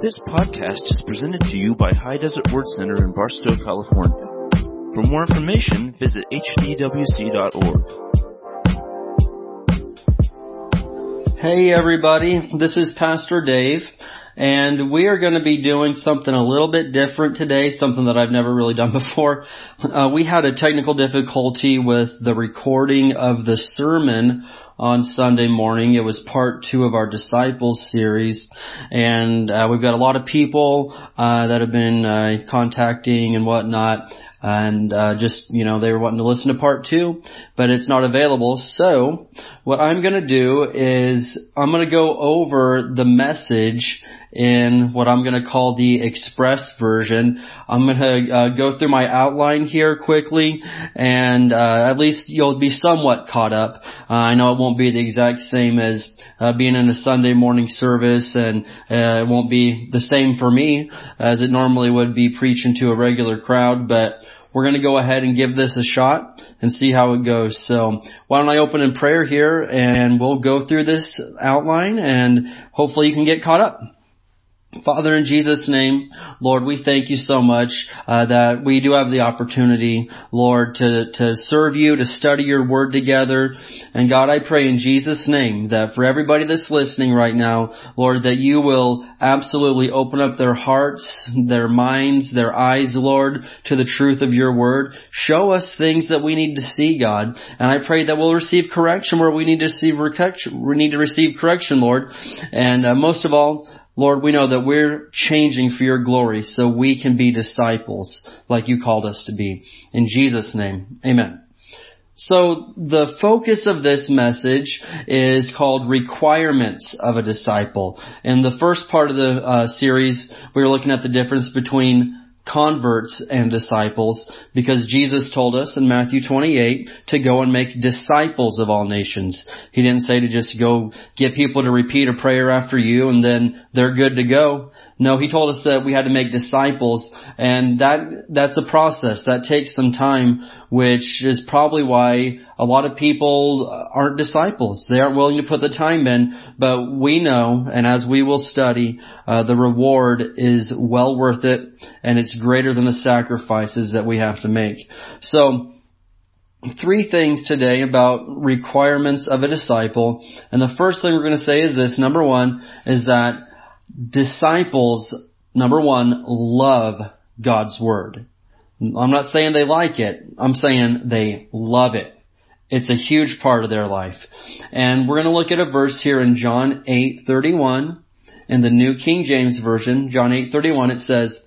This podcast is presented to you by High Desert Word Center in Barstow, California. For more information, visit hdwc.org. Hey everybody, this is Pastor Dave, and we are going to be doing something a little bit different today, something that I've never really done before. Uh, we had a technical difficulty with the recording of the sermon on Sunday morning. It was part two of our disciples series, and uh, we've got a lot of people uh, that have been uh, contacting and whatnot, and uh, just you know they were wanting to listen to part two, but it's not available. So what I'm going to do is I'm going to go over the message in what I'm going to call the express version. I'm going to uh, go through my outline here quickly, and uh, at least you'll be somewhat caught up. Uh, I know it won't be the exact same as uh, being in a Sunday morning service, and uh, it won't be the same for me as it normally would be preaching to a regular crowd, but we're going to go ahead and give this a shot and see how it goes. So why don't I open in prayer here and we'll go through this outline and hopefully you can get caught up. Father, in Jesus' name, Lord, we thank you so much uh, that we do have the opportunity, Lord, to to serve you, to study your word together. And God, I pray in Jesus' name that for everybody that's listening right now, Lord, that you will absolutely open up their hearts, their minds, their eyes, Lord, to the truth of your word. Show us things that we need to see, God. And I pray that we'll receive correction where we need to receive correction. We need to receive correction, Lord. And uh, most of all, Lord, we know that we're changing for your glory so we can be disciples like you called us to be. In Jesus' name, amen. So the focus of this message is called requirements of a disciple. In the first part of the uh, series, we were looking at the difference between converts and disciples because Jesus told us in Matthew 28 to go and make disciples of all nations. He didn't say to just go get people to repeat a prayer after you and then they're good to go. No, he told us that we had to make disciples and that, that's a process. That takes some time, which is probably why a lot of people aren't disciples. They aren't willing to put the time in, but we know, and as we will study, uh, the reward is well worth it and it's greater than the sacrifices that we have to make. So, three things today about requirements of a disciple. And the first thing we're going to say is this. Number one is that disciples, number one, love God's Word. I'm not saying they like it. I'm saying they love it. It's a huge part of their life. And we're going to look at a verse here in John 8:31 in the New King James Version, John 8:31 it says,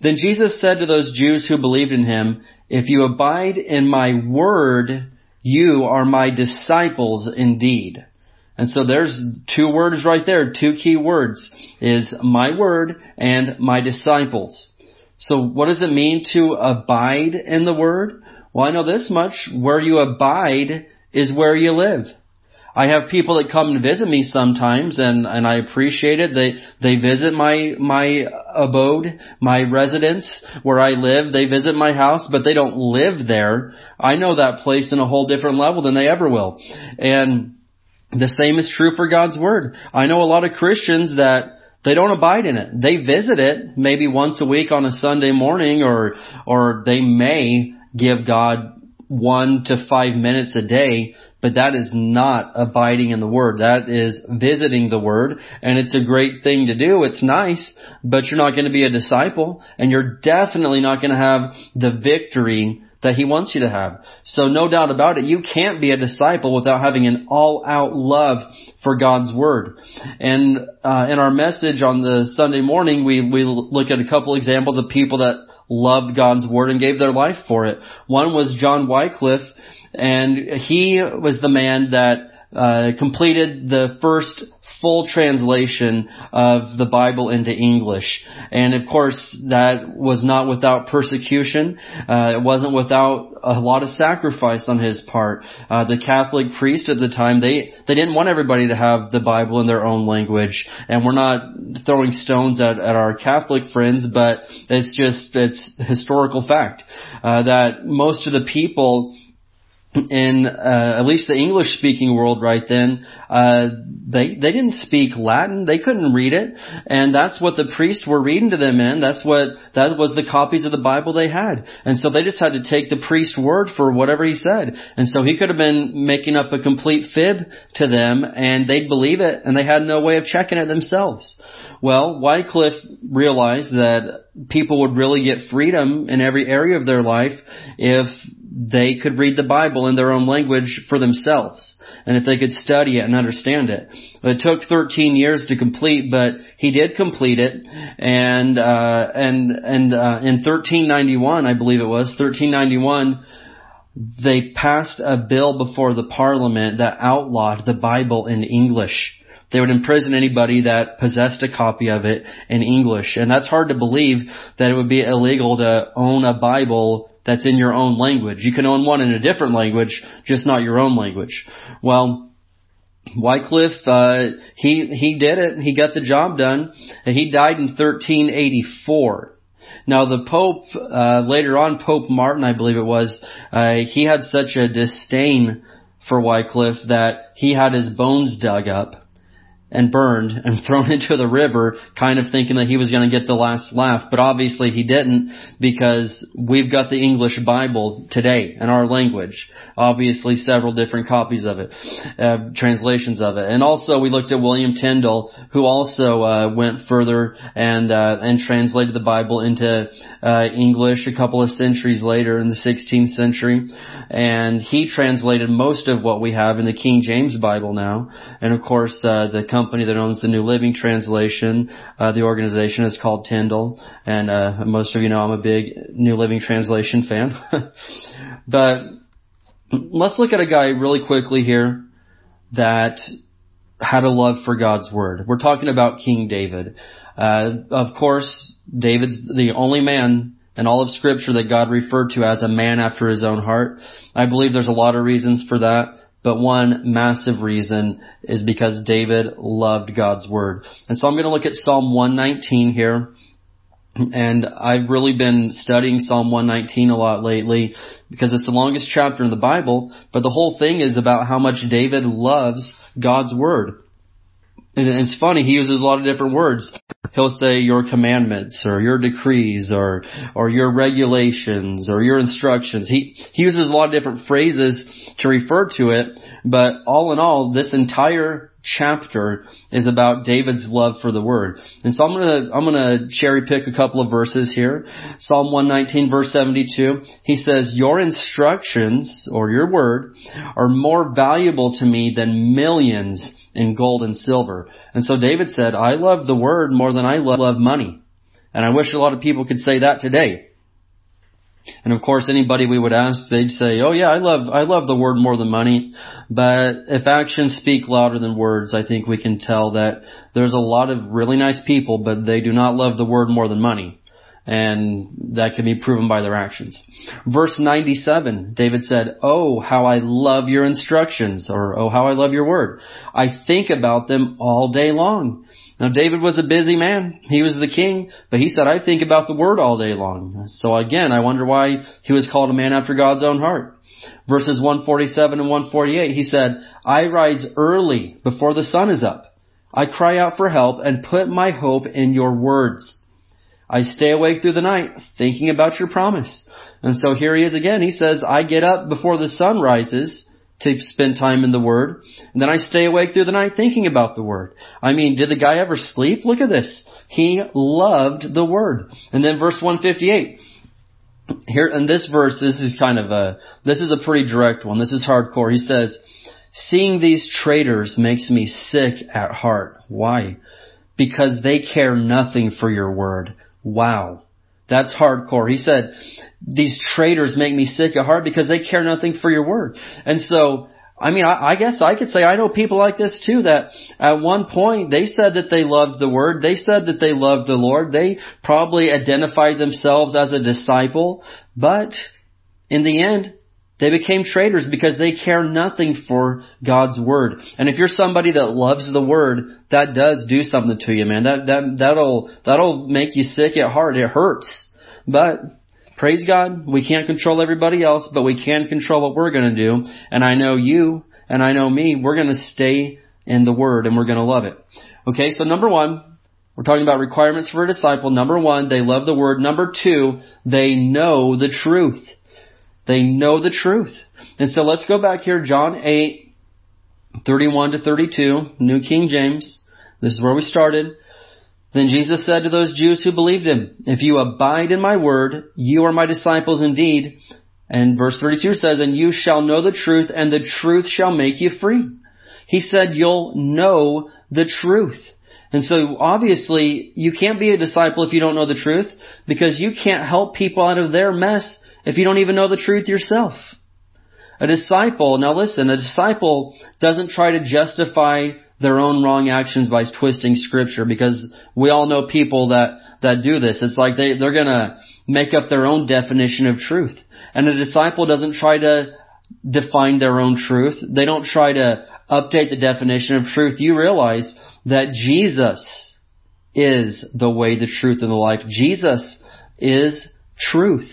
"Then Jesus said to those Jews who believed in him, if you abide in my word, you are my disciples indeed." And so there's two words right there, two key words is my word and my disciples. So what does it mean to abide in the word? Well, I know this much. Where you abide is where you live. I have people that come and visit me sometimes and, and I appreciate it. They, they visit my, my abode, my residence where I live. They visit my house, but they don't live there. I know that place in a whole different level than they ever will. And the same is true for God's Word. I know a lot of Christians that they don't abide in it. They visit it maybe once a week on a Sunday morning or, or they may give God one to five minutes a day, but that is not abiding in the Word. That is visiting the Word, and it's a great thing to do. It's nice, but you're not going to be a disciple, and you're definitely not going to have the victory that he wants you to have. So no doubt about it, you can't be a disciple without having an all-out love for God's Word. And uh, in our message on the Sunday morning, we, we look at a couple examples of people that loved God's Word and gave their life for it. One was John Wycliffe, and he was the man that uh, completed the first full translation of the Bible into English. And of course, that was not without persecution. Uh, it wasn't without a lot of sacrifice on his part. Uh, the Catholic priest at the time, they, they didn't want everybody to have the Bible in their own language. And we're not throwing stones at, at our Catholic friends, but it's just, it's historical fact, uh, that most of the people in uh, at least the English speaking world right then, uh, they they didn't speak Latin. They couldn't read it, and that's what the priests were reading to them in. That's what that was the copies of the Bible they had, and so they just had to take the priest's word for whatever he said. And so he could have been making up a complete fib to them, and they'd believe it, and they had no way of checking it themselves. Well, Wycliffe realized that people would really get freedom in every area of their life if they could read the Bible in their own language for themselves, and if they could study it and understand it. It took 13 years to complete, but he did complete it, and uh, and and uh, in 1391, I believe it was 1391, they passed a bill before the Parliament that outlawed the Bible in English. They would imprison anybody that possessed a copy of it in English. And that's hard to believe that it would be illegal to own a Bible that's in your own language. You can own one in a different language, just not your own language. Well, Wycliffe, uh, he, he did it. He got the job done. And he died in 1384. Now the Pope, uh, later on, Pope Martin, I believe it was, uh, he had such a disdain for Wycliffe that he had his bones dug up and burned and thrown into the river, kind of thinking that he was going to get the last laugh. But obviously he didn't because we've got the English Bible today in our language. Obviously several different copies of it, uh, translations of it. And also we looked at William Tyndale, who also uh, went further and uh, and translated the Bible into uh, English a couple of centuries later in the 16th century. And he translated most of what we have in the King James Bible now. And of course, uh, the company that owns the New Living Translation. Uh, the organization is called Tyndale, and uh, most of you know I'm a big New Living Translation fan. but let's look at a guy really quickly here that had a love for God's Word. We're talking about King David. Uh, of course, David's the only man in all of Scripture that God referred to as a man after his own heart. I believe there's a lot of reasons for that. But one massive reason is because David loved God's Word. And so I'm going to look at Psalm 119 here. And I've really been studying Psalm 119 a lot lately because it's the longest chapter in the Bible, but the whole thing is about how much David loves God's Word. And it's funny, he uses a lot of different words. He'll say your commandments or your decrees or, or your regulations or your instructions. He, he uses a lot of different phrases to refer to it, but all in all, this entire chapter is about David's love for the word. And so I'm gonna, I'm gonna cherry pick a couple of verses here. Psalm 119 verse 72, he says, your instructions or your word are more valuable to me than millions in gold and silver. And so David said, I love the word more than I love money. And I wish a lot of people could say that today. And of course, anybody we would ask, they'd say, "Oh yeah, I love I love the word more than money." But if actions speak louder than words, I think we can tell that there's a lot of really nice people, but they do not love the word more than money. And that can be proven by their actions. Verse 97, David said, Oh, how I love your instructions, or Oh, how I love your word. I think about them all day long. Now David was a busy man. He was the king, but he said, I think about the word all day long. So again, I wonder why he was called a man after God's own heart. Verses 147 and 148, he said, I rise early before the sun is up. I cry out for help and put my hope in your words. I stay awake through the night thinking about your promise. And so here he is again. He says, I get up before the sun rises to spend time in the Word. And then I stay awake through the night thinking about the Word. I mean, did the guy ever sleep? Look at this. He loved the Word. And then verse 158. Here, in this verse, this is kind of a, this is a pretty direct one. This is hardcore. He says, seeing these traitors makes me sick at heart. Why? Because they care nothing for your word. Wow. That's hardcore. He said, these traitors make me sick at heart because they care nothing for your word. And so, I mean, I, I, guess I could say I know people like this too that at one point they said that they loved the word. They said that they loved the Lord. They probably identified themselves as a disciple, but in the end, they became traitors because they care nothing for God's word. And if you're somebody that loves the word, that does do something to you, man. That that that'll that'll make you sick at heart. It hurts. But Praise God, we can't control everybody else, but we can control what we're going to do. And I know you and I know me, we're going to stay in the Word and we're going to love it. Okay, so number one, we're talking about requirements for a disciple. Number one, they love the Word. Number two, they know the truth. They know the truth. And so let's go back here, John 8, 31 to 32, New King James. This is where we started. Then Jesus said to those Jews who believed him, If you abide in my word, you are my disciples indeed. And verse 32 says, And you shall know the truth, and the truth shall make you free. He said you'll know the truth. And so obviously you can't be a disciple if you don't know the truth, because you can't help people out of their mess if you don't even know the truth yourself. A disciple, now listen, a disciple doesn't try to justify their own wrong actions by twisting scripture because we all know people that, that do this. It's like they, they're gonna make up their own definition of truth. And a disciple doesn't try to define their own truth. They don't try to update the definition of truth. You realize that Jesus is the way, the truth, and the life. Jesus is truth.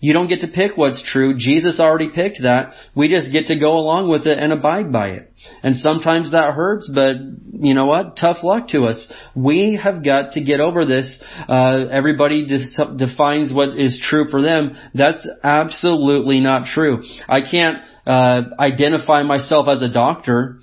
You don't get to pick what's true. Jesus already picked that. We just get to go along with it and abide by it. And sometimes that hurts, but you know what? Tough luck to us. We have got to get over this. Uh, everybody de- defines what is true for them. That's absolutely not true. I can't uh, identify myself as a doctor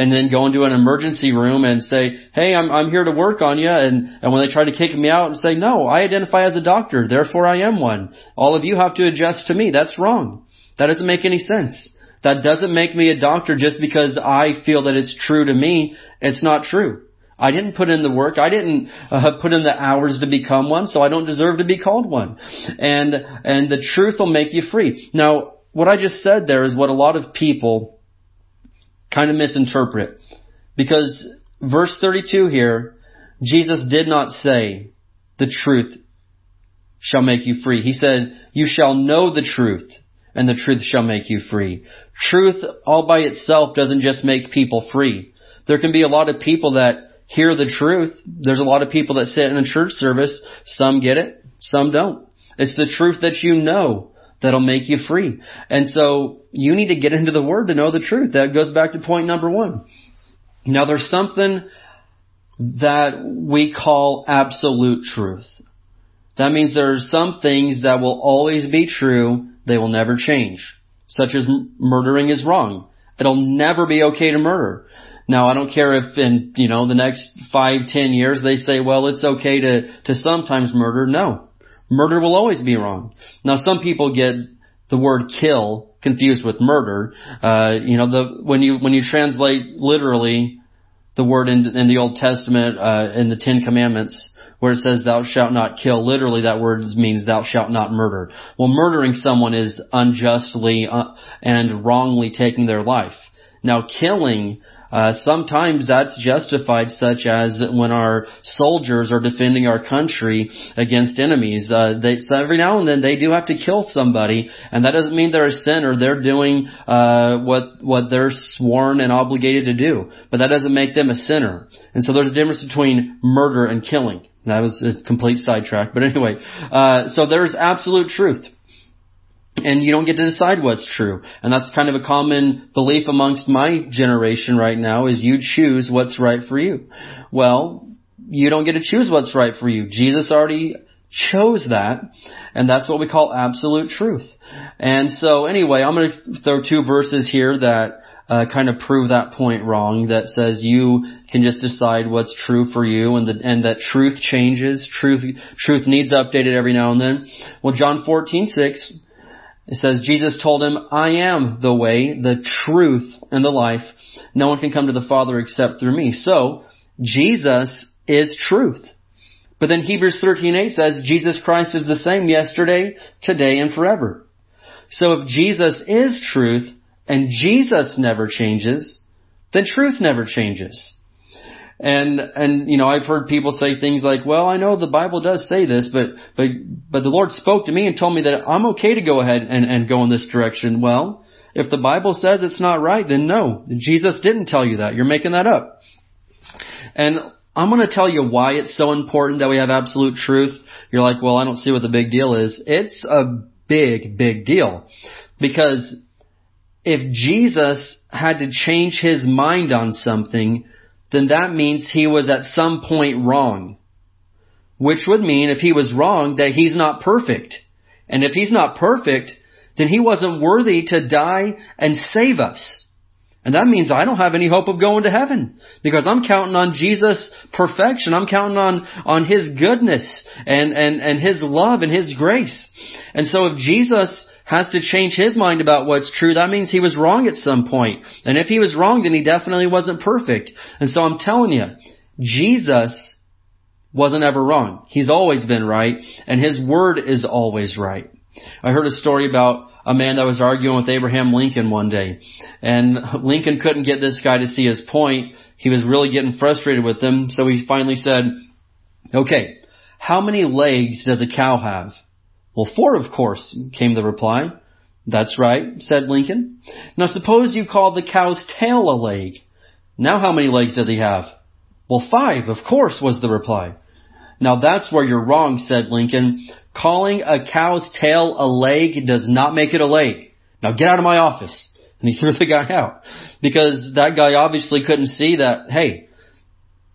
and then go into an emergency room and say, "Hey, I'm I'm here to work on you," and and when they try to kick me out and say, "No, I identify as a doctor, therefore I am one." All of you have to adjust to me. That's wrong. That doesn't make any sense. That doesn't make me a doctor just because I feel that it's true to me. It's not true. I didn't put in the work. I didn't uh, put in the hours to become one, so I don't deserve to be called one. And and the truth will make you free. Now, what I just said there is what a lot of people kind of misinterpret. Because verse 32 here, Jesus did not say, the truth shall make you free. He said, you shall know the truth and the truth shall make you free. Truth all by itself doesn't just make people free. There can be a lot of people that hear the truth. There's a lot of people that sit in a church service. Some get it, some don't. It's the truth that you know that'll make you free. And so you need to get into the Word to know the truth. That goes back to point number one. Now there's something that we call absolute truth. That means there are some things that will always be true, they will never change. Such as murdering is wrong. It'll never be okay to murder. Now I don't care if in, you know, the next five, ten years they say, well, it's okay to, to sometimes murder. No. Murder will always be wrong. Now some people get the word kill confused with murder. Uh, you know, the, when you, when you translate literally the word in, in the Old Testament, uh, in the Ten Commandments, where it says thou shalt not kill, literally that word means thou shalt not murder. Well, murdering someone is unjustly uh, and wrongly taking their life. Now killing uh, sometimes that's justified, such as when our soldiers are defending our country against enemies. Uh, they, so every now and then they do have to kill somebody, and that doesn't mean they're a sinner. They're doing uh, what what they're sworn and obligated to do, but that doesn't make them a sinner. And so there's a difference between murder and killing. That was a complete sidetrack, but anyway, uh, so there's absolute truth and you don't get to decide what's true. And that's kind of a common belief amongst my generation right now is you choose what's right for you. Well, you don't get to choose what's right for you. Jesus already chose that, and that's what we call absolute truth. And so anyway, I'm going to throw two verses here that uh, kind of prove that point wrong. That says you can just decide what's true for you, and and that truth changes. Truth truth needs updated every now and then. Well, John 14:6 it says, Jesus told him, I am the way, the truth, and the life. No one can come to the Father except through me. So, Jesus is truth. But then Hebrews 13:8 says Jesus Christ is the same yesterday, today, and forever. So if Jesus is truth and Jesus never changes, then truth never changes. And, and, you know, I've heard people say things like, well, I know the Bible does say this, but, but, but the Lord spoke to me and told me that I'm okay to go ahead and, and go in this direction. Well, if the Bible says it's not right, then no. Jesus didn't tell you that. You're making that up. And I'm going to tell you why it's so important that we have absolute truth. You're like, well, I don't see what the big deal is. It's a big, big deal. Because if Jesus had to change his mind on something, then that means he was at some point wrong. Which would mean if he was wrong that he's not perfect. And if he's not perfect, then he wasn't worthy to die and save us. And that means I don't have any hope of going to heaven because I'm counting on Jesus' perfection. I'm counting on, on His goodness and, and, and His love and His grace. And so if Jesus has to change his mind about what's true, that means he was wrong at some point. And if he was wrong, then he definitely wasn't perfect. And so I'm telling you, Jesus wasn't ever wrong. He's always been right, and his word is always right. I heard a story about a man that was arguing with Abraham Lincoln one day. And Lincoln couldn't get this guy to see his point. He was really getting frustrated with him. So he finally said, okay, how many legs does a cow have? Well, four, of course, came the reply. That's right, said Lincoln. Now suppose you call the cow's tail a leg. Now how many legs does he have? Well, five, of course, was the reply. Now that's where you're wrong, said Lincoln. Calling a cow's tail a leg does not make it a leg. Now get out of my office. And he threw the guy out. Because that guy obviously couldn't see that, hey,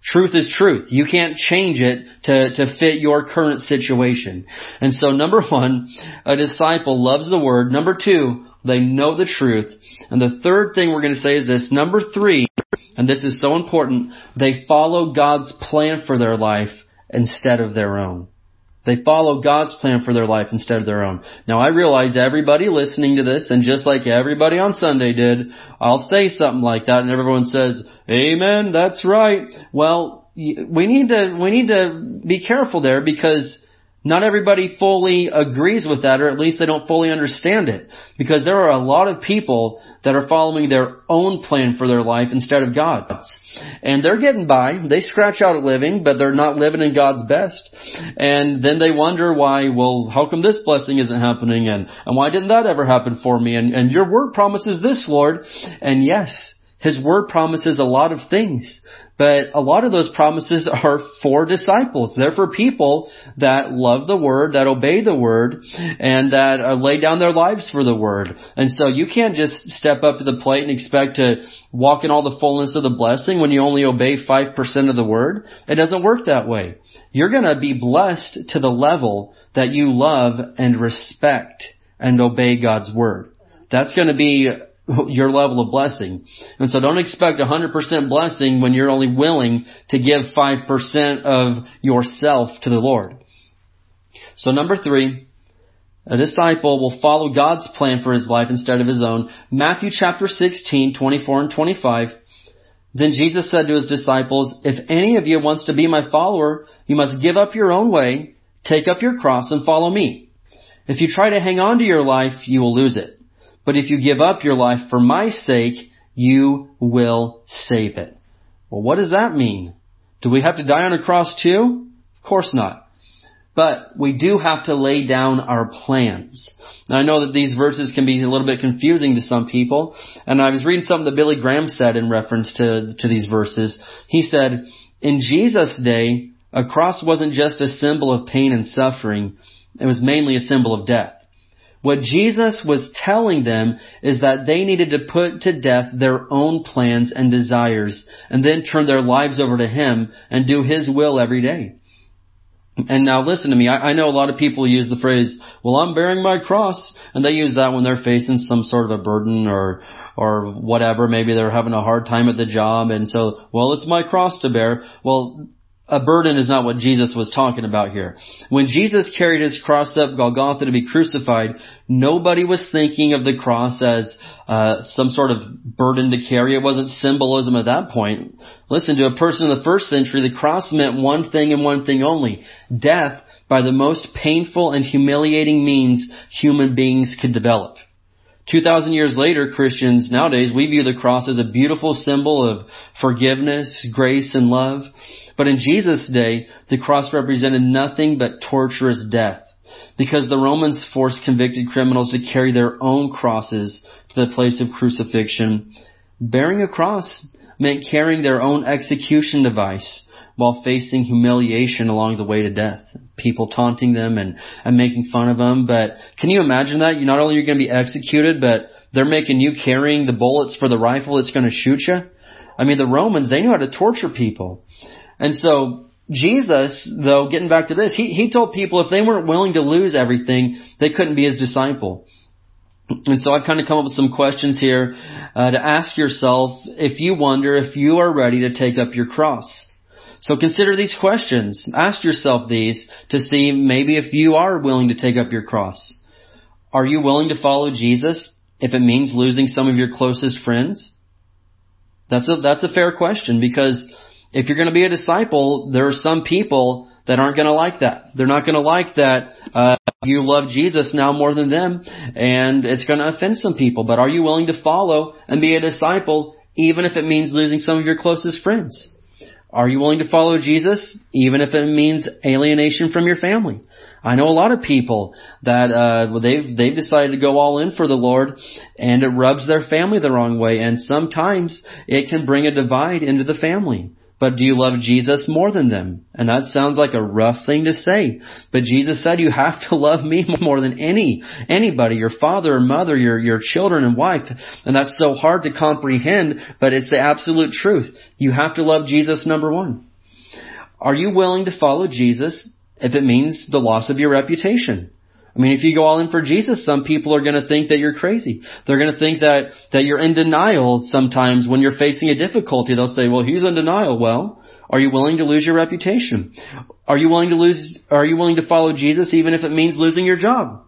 truth is truth. You can't change it to, to fit your current situation. And so number one, a disciple loves the word. Number two, they know the truth. And the third thing we're going to say is this. Number three, and this is so important, they follow God's plan for their life instead of their own. They follow God's plan for their life instead of their own. Now I realize everybody listening to this, and just like everybody on Sunday did, I'll say something like that and everyone says, Amen, that's right. Well, we need to, we need to be careful there because not everybody fully agrees with that, or at least they don't fully understand it. Because there are a lot of people that are following their own plan for their life instead of God's. And they're getting by. They scratch out a living, but they're not living in God's best. And then they wonder why, well, how come this blessing isn't happening? And, and why didn't that ever happen for me? And, and your word promises this, Lord. And yes, his word promises a lot of things, but a lot of those promises are for disciples. They're for people that love the word, that obey the word, and that uh, lay down their lives for the word. And so you can't just step up to the plate and expect to walk in all the fullness of the blessing when you only obey 5% of the word. It doesn't work that way. You're gonna be blessed to the level that you love and respect and obey God's word. That's going to be your level of blessing. And so don't expect 100% blessing when you're only willing to give 5% of yourself to the Lord. So number three, a disciple will follow God's plan for his life instead of his own. Matthew chapter 16, 24 and 25. Then Jesus said to his disciples, If any of you wants to be my follower, you must give up your own way, take up your cross, and follow me. If you try to hang on to your life, you will lose it. But if you give up your life for my sake, you will save it. Well, what does that mean? Do we have to die on a cross too? Of course not. But we do have to lay down our plans. Now I know that these verses can be a little bit confusing to some people, and I was reading something that Billy Graham said in reference to, to these verses. He said, in Jesus' day, a cross wasn't just a symbol of pain and suffering, it was mainly a symbol of death. What Jesus was telling them is that they needed to put to death their own plans and desires and then turn their lives over to Him and do His will every day. And now listen to me, I, I, know a lot of people use the phrase, well I'm bearing my cross, and they use that when they're facing some sort of a burden or, or whatever, maybe they're having a hard time at the job, and so, well it's my cross to bear. Well, a burden is not what Jesus was talking about here. When Jesus carried his cross up Golgotha to be crucified, nobody was thinking of the cross as uh, some sort of burden to carry. It wasn't symbolism at that point. Listen, to a person in the first century, the cross meant one thing and one thing only. Death by the most painful and humiliating means human beings could develop. 2,000 years later, Christians nowadays, we view the cross as a beautiful symbol of forgiveness, grace, and love. But in Jesus' day, the cross represented nothing but torturous death because the Romans forced convicted criminals to carry their own crosses to the place of crucifixion. Bearing a cross meant carrying their own execution device, while facing humiliation along the way to death. People taunting them and, and making fun of them. But can you imagine that? You not only are going to be executed, but they're making you carrying the bullets for the rifle that's going to shoot you. I mean, the Romans, they knew how to torture people. And so Jesus, though, getting back to this, he, he told people if they weren't willing to lose everything, they couldn't be his disciple. And so I've kind of come up with some questions here uh, to ask yourself if you wonder if you are ready to take up your cross. So consider these questions. Ask yourself these to see maybe if you are willing to take up your cross. Are you willing to follow Jesus if it means losing some of your closest friends? That's a, that's a fair question because if you're going to be a disciple, there are some people that aren't going to like that. They're not going to like that uh, you love Jesus now more than them, and it's going to offend some people. But are you willing to follow and be a disciple, even if it means losing some of your closest friends? Are you willing to follow Jesus, even if it means alienation from your family? I know a lot of people that uh, they've they've decided to go all in for the Lord, and it rubs their family the wrong way, and sometimes it can bring a divide into the family. But do you love Jesus more than them? And that sounds like a rough thing to say. But Jesus said you have to love me more than any, anybody, your father or mother, your, your children and wife. And that's so hard to comprehend, but it's the absolute truth. You have to love Jesus number one. Are you willing to follow Jesus if it means the loss of your reputation? I mean, if you go all in for Jesus, some people are going to think that you're crazy. They're going to think that, that you're in denial sometimes when you're facing a difficulty. They'll say, well, he's in denial. Well, are you willing to lose your reputation? Are you willing to lose, are you willing to follow Jesus even if it means losing your job?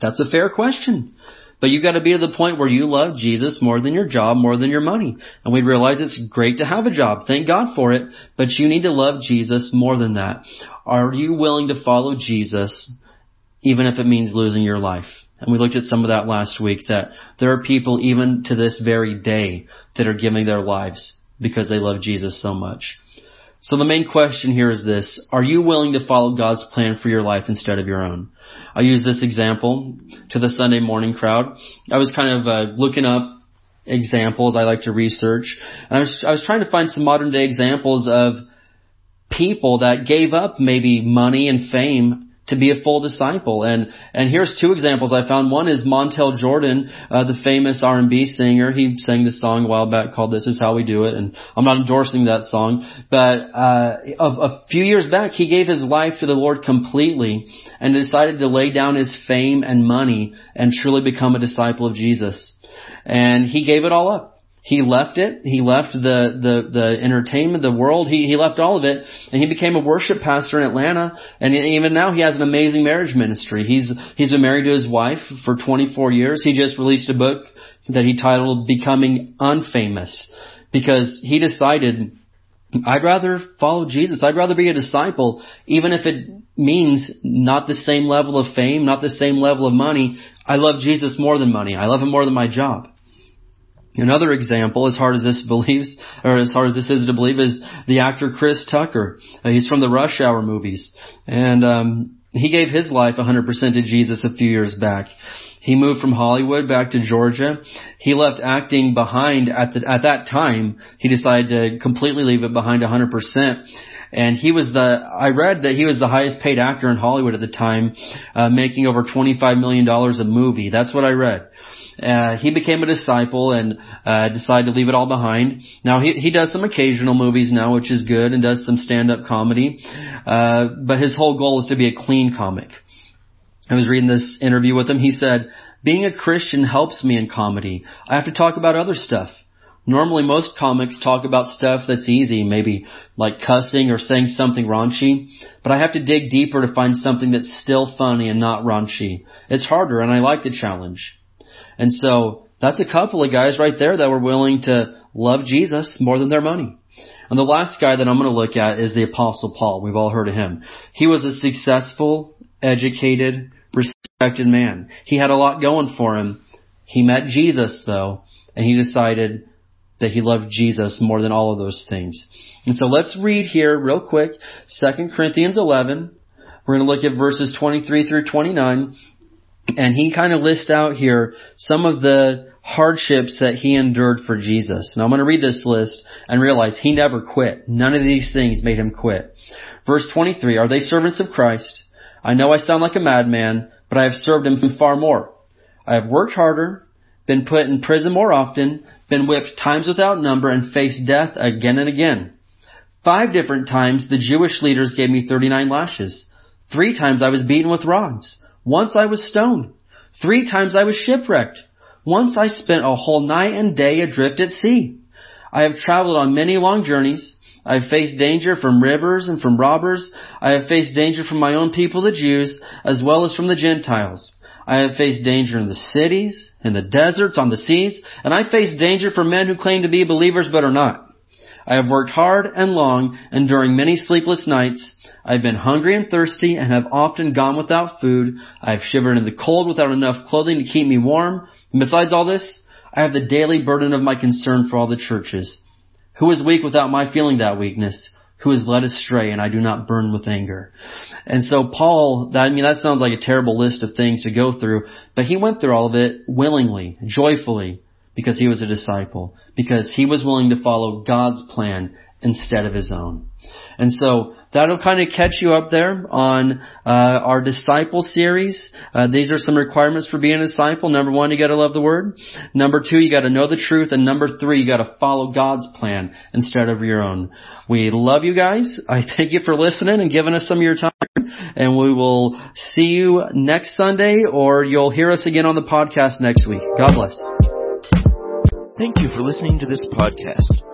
That's a fair question. But you've gotta be to the point where you love Jesus more than your job, more than your money. And we realize it's great to have a job. Thank God for it. But you need to love Jesus more than that. Are you willing to follow Jesus even if it means losing your life. And we looked at some of that last week that there are people even to this very day that are giving their lives because they love Jesus so much. So the main question here is this, are you willing to follow God's plan for your life instead of your own? I use this example to the Sunday morning crowd. I was kind of uh, looking up examples I like to research, and I was, I was trying to find some modern day examples of people that gave up maybe money and fame to be a full disciple. And and here's two examples I found. One is Montel Jordan, uh, the famous R&B singer. He sang this song a while back called "This Is How We Do It," and I'm not endorsing that song, but uh, a, a few years back he gave his life to the Lord completely and decided to lay down his fame and money and truly become a disciple of Jesus. And he gave it all up. He left it. He left the, the, the entertainment, the world. He, he left all of it and he became a worship pastor in Atlanta. And even now he has an amazing marriage ministry. He's, he's been married to his wife for 24 years. He just released a book that he titled Becoming Unfamous because he decided I'd rather follow Jesus. I'd rather be a disciple, even if it means not the same level of fame, not the same level of money. I love Jesus more than money. I love him more than my job. Another example, as hard as this believes, or as hard as this is to believe, is the actor Chris Tucker. Uh, he's from the Rush Hour movies, and um, he gave his life 100% to Jesus a few years back. He moved from Hollywood back to Georgia. He left acting behind at the at that time. He decided to completely leave it behind 100%. And he was the, I read that he was the highest paid actor in Hollywood at the time, uh, making over $25 million a movie. That's what I read. Uh, he became a disciple and uh, decided to leave it all behind. Now he he does some occasional movies now, which is good, and does some stand-up comedy. Uh, but his whole goal is to be a clean comic. I was reading this interview with him. He said, "Being a Christian helps me in comedy. I have to talk about other stuff." Normally most comics talk about stuff that's easy, maybe like cussing or saying something raunchy, but I have to dig deeper to find something that's still funny and not raunchy. It's harder and I like the challenge. And so that's a couple of guys right there that were willing to love Jesus more than their money. And the last guy that I'm going to look at is the apostle Paul. We've all heard of him. He was a successful, educated, respected man. He had a lot going for him. He met Jesus though, and he decided that he loved Jesus more than all of those things. And so let's read here real quick, 2 Corinthians 11. We're going to look at verses 23 through 29. And he kind of lists out here some of the hardships that he endured for Jesus. Now I'm going to read this list and realize he never quit. None of these things made him quit. Verse 23, are they servants of Christ? I know I sound like a madman, but I have served him far more. I have worked harder, been put in prison more often, been whipped times without number, and faced death again and again. Five different times the Jewish leaders gave me 39 lashes. Three times I was beaten with rods. Once I was stoned. Three times I was shipwrecked. Once I spent a whole night and day adrift at sea. I have traveled on many long journeys. I have faced danger from rivers and from robbers. I have faced danger from my own people, the Jews, as well as from the Gentiles. I have faced danger in the cities, in the deserts, on the seas, and I face danger from men who claim to be believers but are not. I have worked hard and long, and during many sleepless nights, I have been hungry and thirsty and have often gone without food. I have shivered in the cold without enough clothing to keep me warm. And besides all this, I have the daily burden of my concern for all the churches. Who is weak without my feeling that weakness? Who is led astray and I do not burn with anger? And so Paul, that, I mean, that sounds like a terrible list of things to go through, but he went through all of it willingly, joyfully, because he was a disciple, because he was willing to follow God's plan instead of his own. And so that'll kind of catch you up there on uh, our disciple series. Uh, these are some requirements for being a disciple. Number one, you got to love the word. Number two, you got to know the truth, and number three, you got to follow God's plan instead of your own. We love you guys. I thank you for listening and giving us some of your time, and we will see you next Sunday, or you'll hear us again on the podcast next week. God bless. Thank you for listening to this podcast.